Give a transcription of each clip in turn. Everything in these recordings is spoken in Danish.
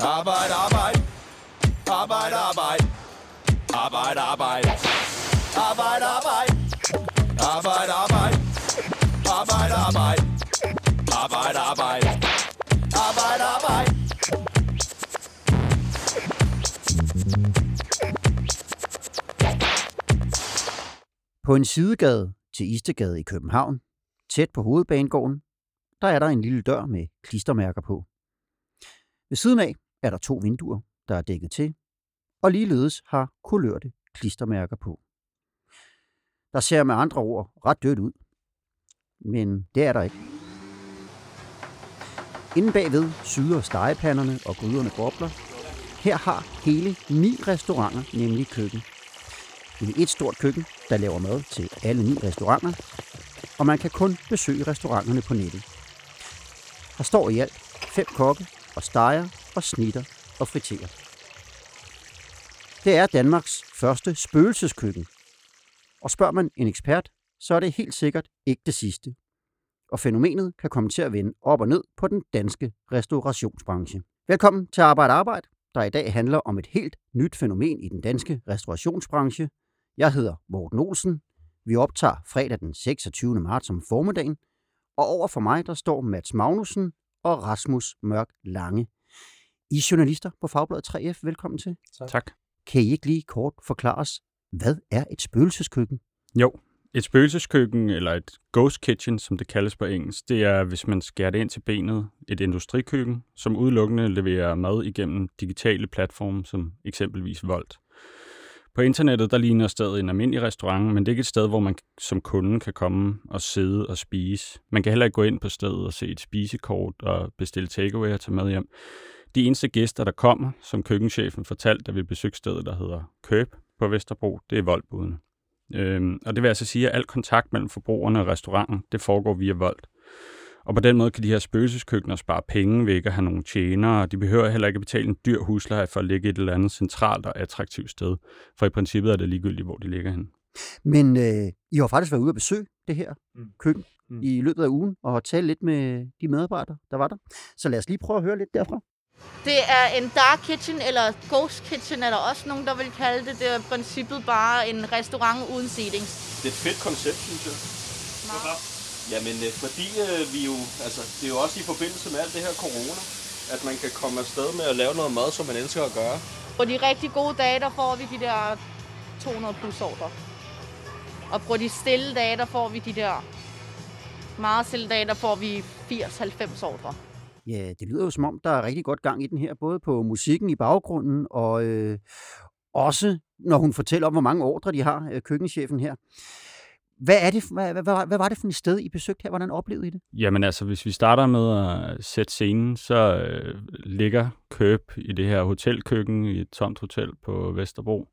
Arbejde, arbejde. Arbejde, arbejde. Arbejde, arbejde. Arbejde, arbejde. Arbejde, arbejde. Arbejde, arbejde. Arbejde, arbejde. Arbejde, arbejde. På en sidegade til Istegade i København, tæt på hovedbanegården, der er der en lille dør med klistermærker på. Ved siden af er der to vinduer, der er dækket til, og ligeledes har kulørte klistermærker på. Der ser med andre ord ret dødt ud, men det er der ikke. Inden bagved syder stegepanderne og gryderne bobler. Her har hele ni restauranter nemlig køkken. Det er et stort køkken, der laver mad til alle ni restauranter, og man kan kun besøge restauranterne på nettet. Der står i alt fem kokke og steger og snitter og friterer. Det er Danmarks første spøgelseskøkken. Og spørger man en ekspert, så er det helt sikkert ikke det sidste. Og fænomenet kan komme til at vende op og ned på den danske restaurationsbranche. Velkommen til Arbejde Arbejde, der i dag handler om et helt nyt fænomen i den danske restaurationsbranche. Jeg hedder Morten Olsen. Vi optager fredag den 26. marts om formiddagen, og over for mig der står Mats Magnussen og Rasmus Mørk Lange. I er journalister på Fagbladet 3F. Velkommen til. Tak. Kan I ikke lige kort forklare os, hvad er et spøgelseskøkken? Jo, et spøgelseskøkken, eller et ghost kitchen, som det kaldes på engelsk, det er, hvis man skærer det ind til benet, et industrikøkken, som udelukkende leverer mad igennem digitale platforme, som eksempelvis Volt. På internettet, der ligner stedet en almindelig restaurant, men det er ikke et sted, hvor man som kunde kan komme og sidde og spise. Man kan heller ikke gå ind på stedet og se et spisekort og bestille takeaway og tage med hjem. De eneste gæster, der kommer, som køkkenchefen fortalte, da vi besøgte stedet, der hedder Køb på Vesterbro, det er voldbudene. Øhm, og det vil altså sige, at al kontakt mellem forbrugerne og restauranten, det foregår via vold. Og på den måde kan de her spøgelseskøkkener spare penge ved ikke at have nogen tjenere, og de behøver heller ikke at betale en dyr husleje for at ligge et eller andet centralt og attraktivt sted. For i princippet er det ligegyldigt, hvor de ligger hen. Men øh, I har faktisk været ude at besøge det her Mm. køkken Mm. i løbet af ugen og tale lidt med de medarbejdere, der var der. Så lad os lige prøve at høre lidt derfra. Det er en dark kitchen, eller ghost kitchen, eller også nogen, der vil kalde det. Det er princippet bare en restaurant uden seating. Det er et fedt koncept, synes jeg. Jamen, øh, fordi øh, vi jo, altså, det er jo også i forbindelse med alt det her corona, at man kan komme afsted med at lave noget mad, som man elsker at gøre. På de rigtig gode dage, der får vi de der 200 plus ordre. Og på de stille dage, der får vi de der meget stille dage, der får vi 80-90 ordre. Ja, det lyder jo som om, der er rigtig godt gang i den her, både på musikken i baggrunden, og øh, også når hun fortæller om, hvor mange ordre de har, øh, køkkenchefen her. Hvad, er det, hvad, hvad, hvad, hvad var det for et sted, I besøgte her? Hvordan oplevede I det? Jamen altså, hvis vi starter med at sætte scenen, så øh, ligger Køb i det her hotelkøkken i et tomt hotel på Vesterbro.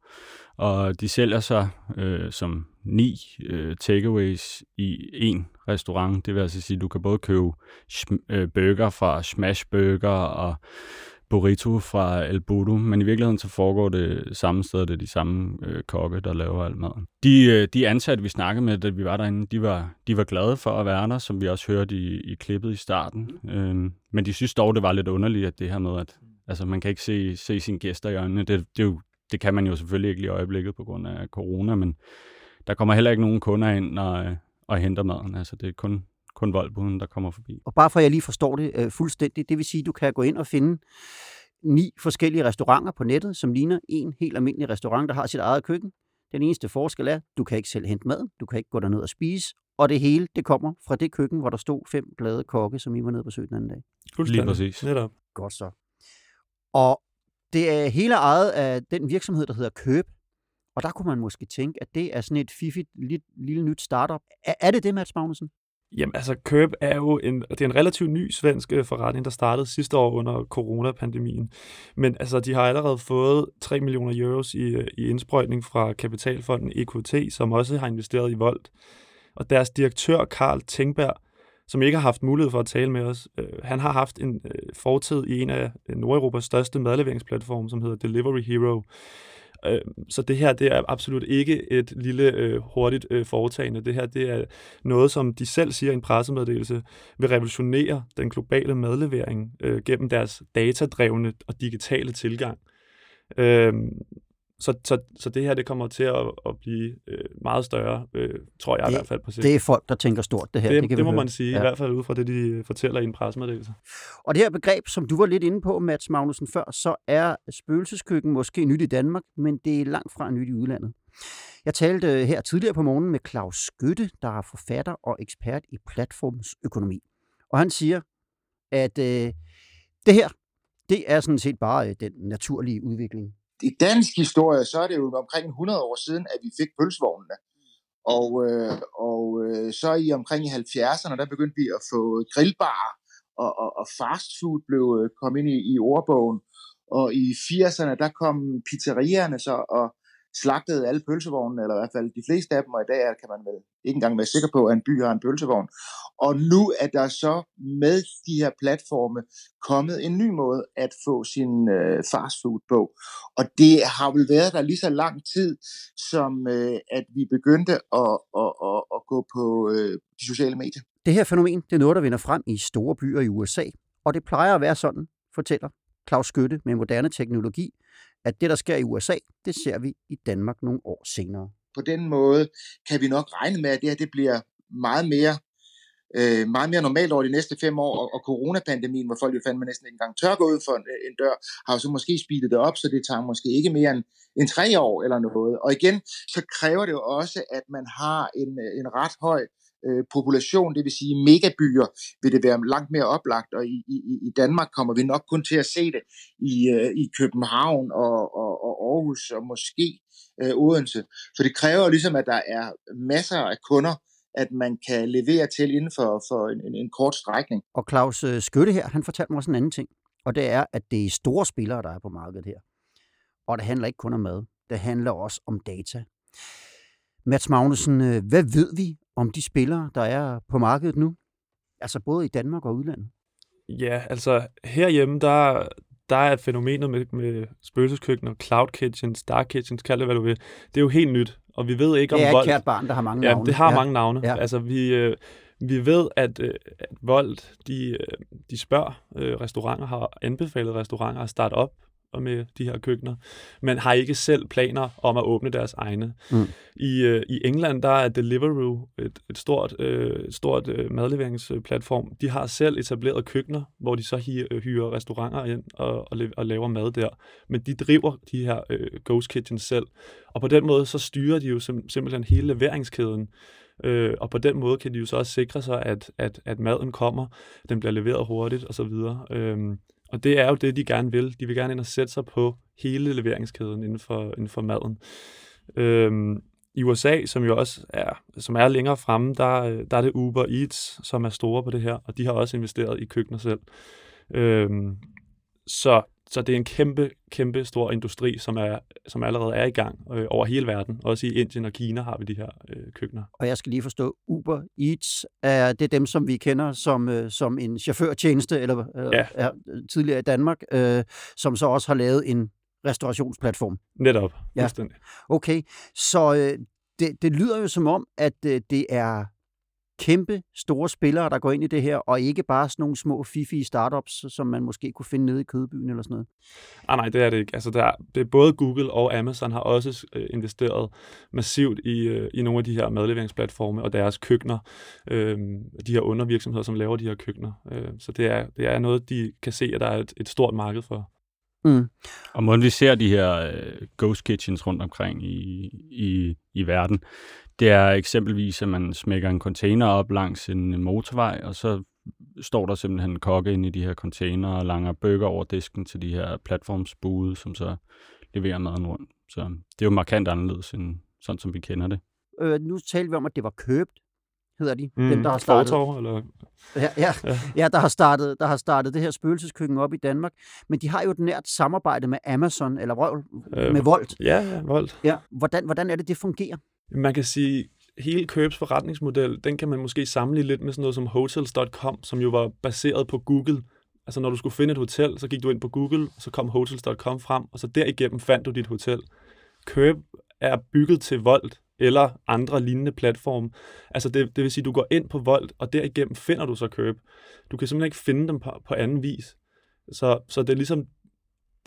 Og de sælger sig øh, som ni øh, takeaways i en restaurant. Det vil altså sige, at du kan både købe sm- øh, burger fra Smash Burger og burrito fra El Budo, men i virkeligheden så foregår det samme sted, det er de samme øh, kokke, der laver al maden. De, øh, de ansatte, vi snakkede med, da vi var derinde, de var, de var glade for at være der, som vi også hørte i, i klippet i starten. Øh, men de synes dog, det var lidt underligt, at det her med, at altså, man kan ikke se, se sine gæster i øjnene. Det, det, er jo, det kan man jo selvfølgelig ikke lige i øjeblikket på grund af corona, men der kommer heller ikke nogen kunder ind og, øh, og henter maden. Altså, det er kun, kun voldbuden, der kommer forbi. Og bare for at jeg lige forstår det øh, fuldstændigt, det vil sige, at du kan gå ind og finde ni forskellige restauranter på nettet, som ligner en helt almindelig restaurant, der har sit eget køkken. Den eneste forskel er, at du kan ikke selv hente maden, du kan ikke gå derned og spise, og det hele, det kommer fra det køkken, hvor der stod fem glade kokke, som I var nede og besøgte den anden dag. Lige præcis. Netop. Godt så. Og det er hele ejet af den virksomhed, der hedder Køb. Og der kunne man måske tænke, at det er sådan et fiffigt lille, lille nyt startup. Er, er det det, Mads Magnussen? Jamen altså, Køb er jo en, det er en relativt ny svensk øh, forretning, der startede sidste år under coronapandemien. Men altså, de har allerede fået 3 millioner euros i, øh, i indsprøjtning fra kapitalfonden EQT, som også har investeret i Volt. Og deres direktør, Karl Tengberg, som ikke har haft mulighed for at tale med os, øh, han har haft en øh, fortid i en af Nordeuropas største madleveringsplatforme, som hedder Delivery Hero. Øh, så det her, det er absolut ikke et lille øh, hurtigt øh, foretagende. Det her, det er noget, som de selv siger i en pressemeddelelse, vil revolutionere den globale madlevering øh, gennem deres datadrevne og digitale tilgang. Øh, så, så, så det her, det kommer til at, at blive øh, meget større, øh, tror jeg det, i hvert fald på sigt. Det er folk, der tænker stort, det her. Det, det, kan det må høre. man sige, ja. i hvert fald ud fra det, de fortæller i en pressemeddelelse. Og det her begreb, som du var lidt inde på, Mats Magnussen, før, så er spøgelseskøkken måske nyt i Danmark, men det er langt fra nyt i udlandet. Jeg talte her tidligere på morgenen med Claus Skytte, der er forfatter og ekspert i platformsøkonomi. Og han siger, at øh, det her, det er sådan set bare øh, den naturlige udvikling i dansk historie, så er det jo omkring 100 år siden, at vi fik pølsevognene. Og, øh, og øh, så i omkring i 70'erne, der begyndte vi at få grillbarer, og, og, og fast food blev øh, kom ind i, i ordbogen. Og i 80'erne, der kom pizzerierne så og slagtede alle pølsevognene, eller i hvert fald de fleste af dem, og i dag kan man vel ikke engang være sikker på, at en by har en pølsevogn. Og nu er der så med de her platforme kommet en ny måde at få sin øh, fastfood på. Og det har vel været der lige så lang tid, som øh, at vi begyndte at, at, at, at gå på øh, de sociale medier. Det her fænomen, det er noget, der vinder frem i store byer i USA, og det plejer at være sådan, fortæller Claus Skytte med moderne teknologi, at det, der sker i USA, det ser vi i Danmark nogle år senere. På den måde kan vi nok regne med, at det her det bliver meget mere øh, meget mere normalt over de næste fem år, og, og coronapandemien, hvor folk jo fandme næsten ikke engang tør gå ud for en, øh, en dør, har jo så måske speedet det op, så det tager måske ikke mere end, end tre år eller noget. Og igen, så kræver det jo også, at man har en, øh, en ret høj øh, Øh, population, det vil sige megabyer, vil det være langt mere oplagt, og i, i, i Danmark kommer vi nok kun til at se det i, øh, i København og, og, og Aarhus og måske øh, Odense. For det kræver ligesom, at der er masser af kunder, at man kan levere til inden for, for en, en, en kort strækning. Og Claus øh, Skytte her, han fortalte mig også en anden ting, og det er, at det er store spillere, der er på markedet her. Og det handler ikke kun om mad, det handler også om data. Mats Magnussen, øh, hvad ved vi om de spillere, der er på markedet nu? Altså både i Danmark og udlandet? Ja, altså herhjemme, der, der er fænomenet med, med spøgelseskøkkener, cloud kitchens, dark kitchens, kald det hvad du vil. Det er jo helt nyt, og vi ved ikke om vold... Det er et kært barn, der har mange ja, navne. det har ja. mange navne. Ja. Altså vi, øh, vi ved, at, øh, at Volt, de, øh, de spørger øh, restauranter, har anbefalet restauranter at starte op med de her køkkener, men har ikke selv planer om at åbne deres egne. Mm. I, øh, I England, der er Deliveroo et, et stort, øh, et stort øh, madleveringsplatform. De har selv etableret køkkener, hvor de så hyrer, øh, hyrer restauranter ind og, og, og laver mad der. Men de driver de her øh, ghost kitchens selv. Og på den måde, så styrer de jo sim- simpelthen hele leveringskæden. Øh, og på den måde kan de jo så også sikre sig, at, at, at maden kommer, den bliver leveret hurtigt osv. Øh, og det er jo det, de gerne vil. De vil gerne ind og sætte sig på hele leveringskæden inden for, inden for maden. Øhm, I USA, som jo også er, som er længere fremme, der, der er det Uber Eats, som er store på det her, og de har også investeret i køkkener selv. Øhm, så så det er en kæmpe, kæmpe stor industri, som, er, som allerede er i gang øh, over hele verden. Også i Indien og Kina har vi de her øh, køkkener. Og jeg skal lige forstå, Uber Eats, er det dem, som vi kender som, øh, som en chaufførtjeneste, eller øh, ja. er tidligere i Danmark, øh, som så også har lavet en restaurationsplatform? Netop, ja. Okay, så øh, det, det lyder jo som om, at øh, det er kæmpe store spillere, der går ind i det her, og ikke bare sådan nogle små fifi startups, som man måske kunne finde nede i kødbyen eller sådan noget? Ah, nej, det er det ikke. Altså, der, det er både Google og Amazon har også øh, investeret massivt i, øh, i nogle af de her madleveringsplatforme og deres køkkener, øh, de her undervirksomheder, som laver de her køkkener. Øh, så det er, det er noget, de kan se, at der er et, et stort marked for. Mm. Og måden vi ser de her øh, ghost kitchens rundt omkring i, i, i verden, det er eksempelvis, at man smækker en container op langs en motorvej, og så står der simpelthen en kokke inde i de her container og langer bøger over disken til de her platformsbude, som så leverer maden rundt. Så det er jo markant anderledes end sådan, som vi kender det. Øh, nu talte vi om, at det var købt, hedder de. Mm, dem, der har startet. Fortor, eller? Ja, ja, ja. ja der, har startet, der har startet det her spøgelseskøkken op i Danmark. Men de har jo et nært samarbejde med Amazon, eller Røv, øh, med Volt. Ja, ja, Volt. Ja, hvordan, hvordan er det, det fungerer? Man kan sige, hele Købs forretningsmodel, den kan man måske sammenligne lidt med sådan noget som hotels.com, som jo var baseret på Google. Altså når du skulle finde et hotel, så gik du ind på Google, så kom hotels.com frem, og så derigennem fandt du dit hotel. Køb er bygget til Volt eller andre lignende platforme. Altså det, det vil sige, du går ind på Volt, og derigennem finder du så Køb. Du kan simpelthen ikke finde dem på, på anden vis. Så, så det er ligesom,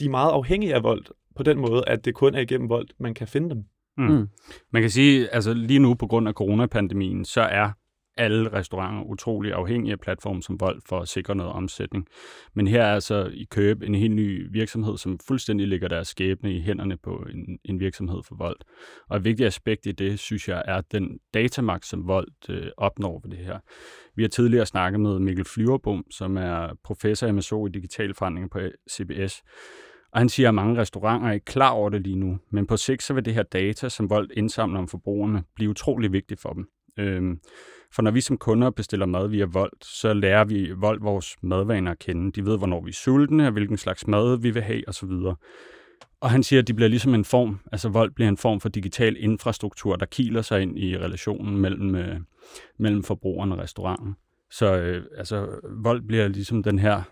de er meget afhængige af Volt på den måde, at det kun er igennem Volt, man kan finde dem. Mm. Mm. Man kan sige, altså lige nu på grund af coronapandemien, så er alle restauranter utrolig afhængige af platformen som Volt for at sikre noget omsætning. Men her er altså i Køb en helt ny virksomhed, som fuldstændig ligger deres skæbne i hænderne på en, en virksomhed for Volt. Og et vigtigt aspekt i det, synes jeg, er den datamagt, som Volt øh, opnår ved det her. Vi har tidligere snakket med Mikkel Flyverbom, som er professor i MSO i digital forandring på CBS, og han siger, at mange restauranter er ikke klar over det lige nu, men på sigt så vil det her data, som Volt indsamler om forbrugerne, blive utrolig vigtigt for dem. Øhm, for når vi som kunder bestiller mad via Volt, så lærer vi Volt vores madvaner at kende. De ved, hvornår vi er sultne, og hvilken slags mad vi vil have osv. Og han siger, at de bliver ligesom en form, altså Volt bliver en form for digital infrastruktur, der kiler sig ind i relationen mellem, øh, mellem forbrugeren og restauranten. Så øh, altså, Volt bliver ligesom den her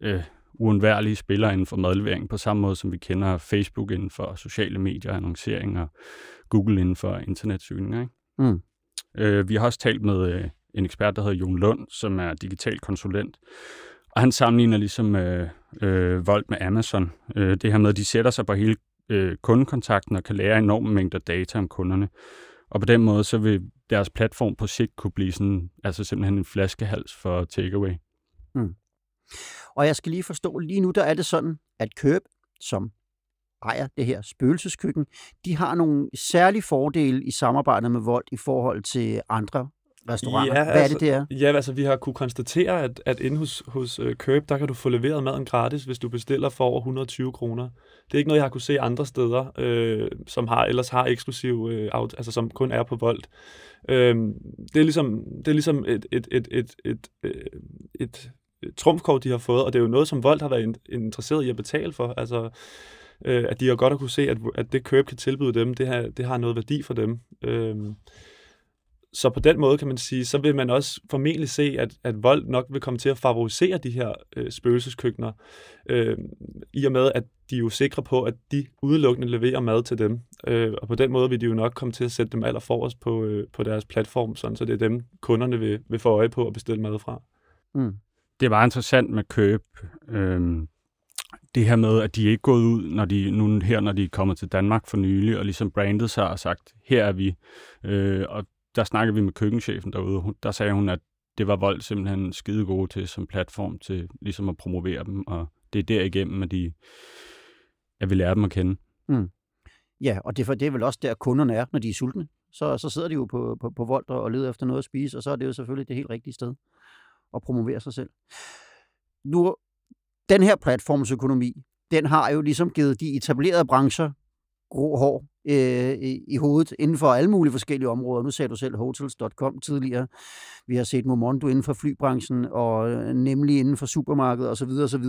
øh, uundværlige spiller inden for madlevering, på samme måde som vi kender Facebook inden for sociale medier, annoncering og Google inden for internetsøgning. Ikke? Mm. Øh, vi har også talt med øh, en ekspert, der hedder Jon Lund, som er digital konsulent, og han sammenligner ligesom øh, øh, Volt med Amazon. Øh, det her med, at de sætter sig på hele øh, kundekontakten og kan lære enorme mængder data om kunderne. Og på den måde, så vil deres platform på sigt kunne blive sådan, altså simpelthen en flaskehals for takeaway. Mm. Og jeg skal lige forstå, lige nu der er det sådan, at Køb, som ejer det her spøgelseskøkken, de har nogle særlige fordele i samarbejdet med Volt i forhold til andre restauranter. Ja, Hvad altså, er det, altså, der? Ja, altså vi har kunne konstatere, at, at inde hos, hos uh, Curb, der kan du få leveret maden gratis, hvis du bestiller for over 120 kroner. Det er ikke noget, jeg har kunne se andre steder, øh, som har ellers har eksklusiv, øh, out, altså som kun er på Volt. Øh, det er ligesom, det er ligesom et, et, et, et, et, et, et Øh, trumfkort, de har fået, og det er jo noget, som Volt har været interesseret i at betale for. Altså, øh, at de har godt at kunne se, at, at det køb kan tilbyde dem, det har, det har noget værdi for dem. Øh, så på den måde kan man sige, så vil man også formentlig se, at, at vold nok vil komme til at favorisere de her øh, spøgelseskøkkener, øh, i og med, at de er jo sikre på, at de udelukkende leverer mad til dem. Øh, og på den måde vil de jo nok komme til at sætte dem allerforrest på, øh, på deres platform, sådan, så det er dem, kunderne vil, vil få øje på at bestille mad fra. Mm. Det er bare interessant med køb. Øhm, det her med, at de ikke er gået ud, når de, nu her, når de er kommet til Danmark for nylig, og ligesom brandet sig og sagt, her er vi. Øh, og der snakkede vi med køkkenchefen derude, der sagde hun, at det var Vold simpelthen skide gode til som platform til ligesom at promovere dem, og det er derigennem, at, de, at vi lærer dem at kende. Mm. Ja, og det, for, det er vel også der, kunderne er, når de er sultne. Så, så sidder de jo på, på, på Vold og leder efter noget at spise, og så er det jo selvfølgelig det helt rigtige sted at promovere sig selv. Nu den her platformsøkonomi, den har jo ligesom givet de etablerede brancher grå hår øh, i, i hovedet inden for alle mulige forskellige områder. Nu sagde du selv hotels.com tidligere. Vi har set Momondo inden for flybranchen, og øh, nemlig inden for supermarkedet osv. osv.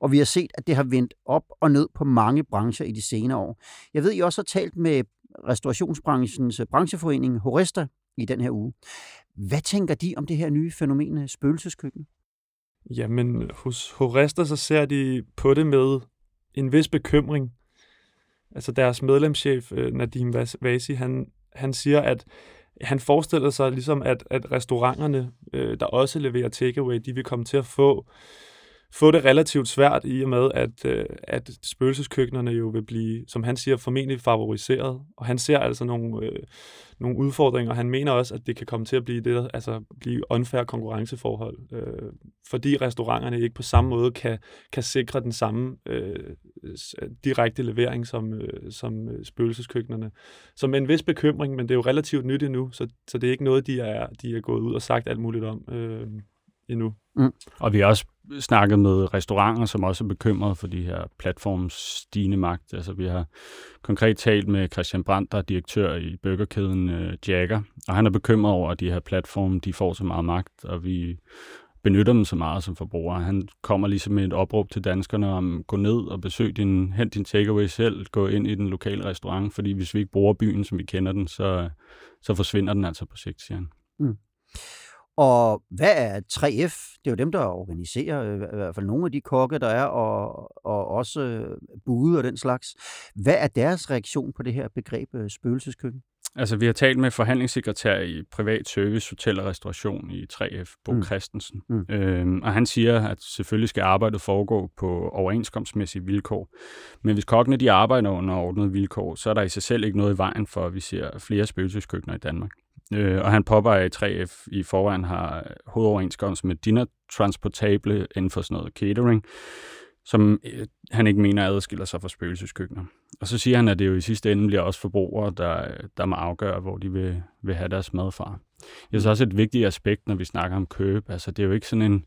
Og vi har set, at det har vendt op og ned på mange brancher i de senere år. Jeg ved, I også har talt med restaurationsbranchens brancheforening Horesta i den her uge. Hvad tænker de om det her nye fænomen øh, spøgelseskøkken? Jamen, hos Horester så ser de på det med en vis bekymring. Altså deres medlemschef, øh, Nadim Vasi, han, han siger, at han forestiller sig ligesom, at, at restauranterne, øh, der også leverer takeaway, de vil komme til at få få det relativt svært i og med, at, øh, at spøgelseskøkkenerne jo vil blive, som han siger, formentlig favoriseret. Og han ser altså nogle, øh, nogle udfordringer. Han mener også, at det kan komme til at blive det, altså blive unfair konkurrenceforhold, øh, fordi restauranterne ikke på samme måde kan, kan sikre den samme øh, direkte levering som, øh, som øh, spøgelseskøkkenerne. Så med en vis bekymring, men det er jo relativt nyt endnu, så, så det er ikke noget, de er, de er gået ud og sagt alt muligt om øh, endnu. Mm. Og vi har også snakket med restauranter, som også er bekymrede for de her platforms stigende magt. Altså, vi har konkret talt med Christian Brandt, der er direktør i burgerkæden øh, Jagger, og han er bekymret over, at de her platforme, de får så meget magt, og vi benytter dem så meget som forbrugere. Han kommer ligesom med et opråb til danskerne om, gå ned og besøg din, hent din takeaway selv, gå ind i den lokale restaurant, fordi hvis vi ikke bruger byen, som vi kender den, så, så forsvinder den altså på sigt, siger han. Mm. Og hvad er 3F? Det er jo dem, der organiserer øh, i hvert fald nogle af de kokke, der er, og, og også øh, bude og den slags. Hvad er deres reaktion på det her begreb øh, spøgelseskøkken? Altså, vi har talt med forhandlingssekretær i Privat Service, Hotel og Restauration i 3F, Bo mm. Christensen. Mm. Øhm, og han siger, at selvfølgelig skal arbejdet foregå på overenskomstmæssige vilkår. Men hvis kokkene de arbejder under ordnede vilkår, så er der i sig selv ikke noget i vejen for, at vi ser flere spøgelseskøkkener i Danmark. Øh, og han påpeger, at 3F i forvejen har hovedoverenskomst med Dinner Transportable inden for sådan noget catering, som øh, han ikke mener adskiller sig fra spøgelseskøkkener. Og så siger han, at det jo i sidste ende bliver også forbrugere, der, der må afgøre, hvor de vil, vil have deres mad fra. Det er også et vigtigt aspekt, når vi snakker om køb. Altså, det er jo ikke sådan en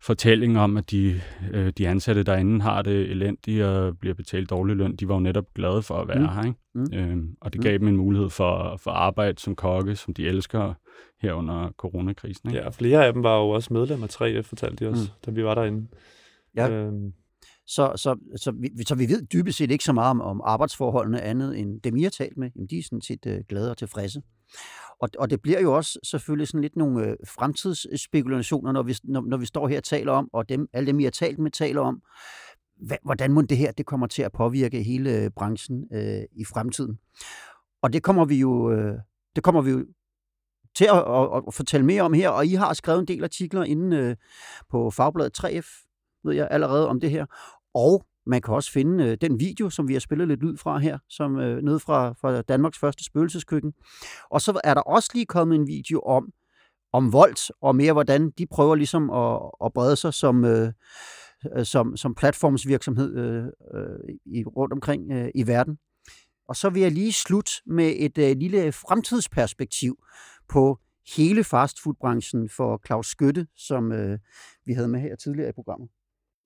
fortælling om, at de, øh, de ansatte derinde har det elendigt og bliver betalt dårlig løn. De var jo netop glade for at være mm. her, ikke? Mm. Øhm, og det gav mm. dem en mulighed for, for arbejde som kokke, som de elsker her under coronakrisen. Ikke? Ja, flere af dem var jo også medlem af 3F, fortalte de os, mm. da vi var derinde. Ja. Øhm. Så, så, så, vi, så vi ved dybest set ikke så meget om, om arbejdsforholdene andet end dem, I har talt med. Jamen, de er sådan set øh, glade og tilfredse. Og, og det bliver jo også selvfølgelig sådan lidt nogle øh, fremtidsspekulationer, når vi, når, når vi står her og taler om, og dem, alle dem, I har talt med, taler om, hvad, hvordan må det her det kommer til at påvirke hele øh, branchen øh, i fremtiden. Og det kommer vi jo, øh, det kommer vi jo til at, at, at fortælle mere om her, og I har skrevet en del artikler inde øh, på Fagbladet 3F, ved jeg allerede om det her. Og man kan også finde øh, den video, som vi har spillet lidt lyd fra her, som øh, nede fra, fra Danmarks første spøgelseskøkken. Og så er der også lige kommet en video om, om Volt, og mere hvordan de prøver ligesom at, at brede sig som, øh, øh, som, som platformsvirksomhed øh, øh, i, rundt omkring øh, i verden. Og så vil jeg lige slutte med et øh, lille fremtidsperspektiv på hele fastfoodbranchen for Claus Skytte, som øh, vi havde med her tidligere i programmet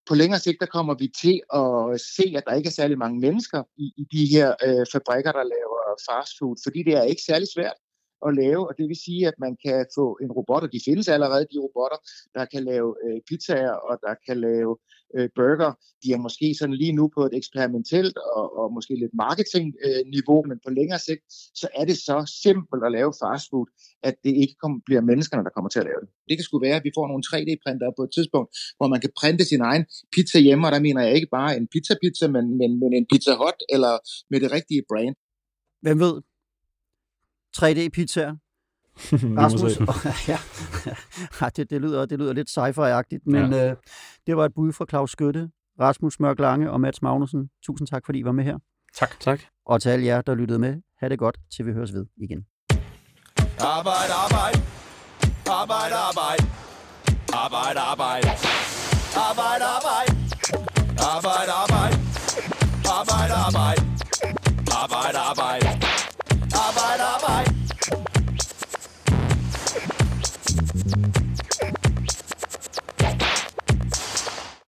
på længere sigt, der kommer vi til at se, at der ikke er særlig mange mennesker i, i de her øh, fabrikker, der laver fastfood, fordi det er ikke særlig svært at lave, og det vil sige, at man kan få en robot, og de findes allerede, de robotter, der kan lave øh, pizzaer, og der kan lave øh, burger. De er måske sådan lige nu på et eksperimentelt og, og måske lidt marketingniveau, øh, men på længere sigt, så er det så simpelt at lave fastfood, at det ikke kom, bliver menneskerne, der kommer til at lave det. Det kan sgu være, at vi får nogle 3D-printer på et tidspunkt, hvor man kan printe sin egen pizza hjemme, og der mener jeg ikke bare en pizza-pizza, men, men, men en pizza hot, eller med det rigtige brand. Hvem ved? 3D-pizzaer. Rasmus, ja, ja det, det, lyder, det lyder lidt sci-fi-agtigt, men ja. øh, det var et bud fra Claus Skytte, Rasmus Mørk Lange og Mats Magnussen. Tusind tak, fordi I var med her. Tak. tak. Og til alle jer, der lyttede med, ha' det godt, til vi høres ved igen. Arbejde, arbejde. Arbejde, arbejde. Arbejde, arbejde. Arbejde, arbejde. Arbejde, arbejde. Arbejde, arbejde. Arbejde, arbejde. bye bye.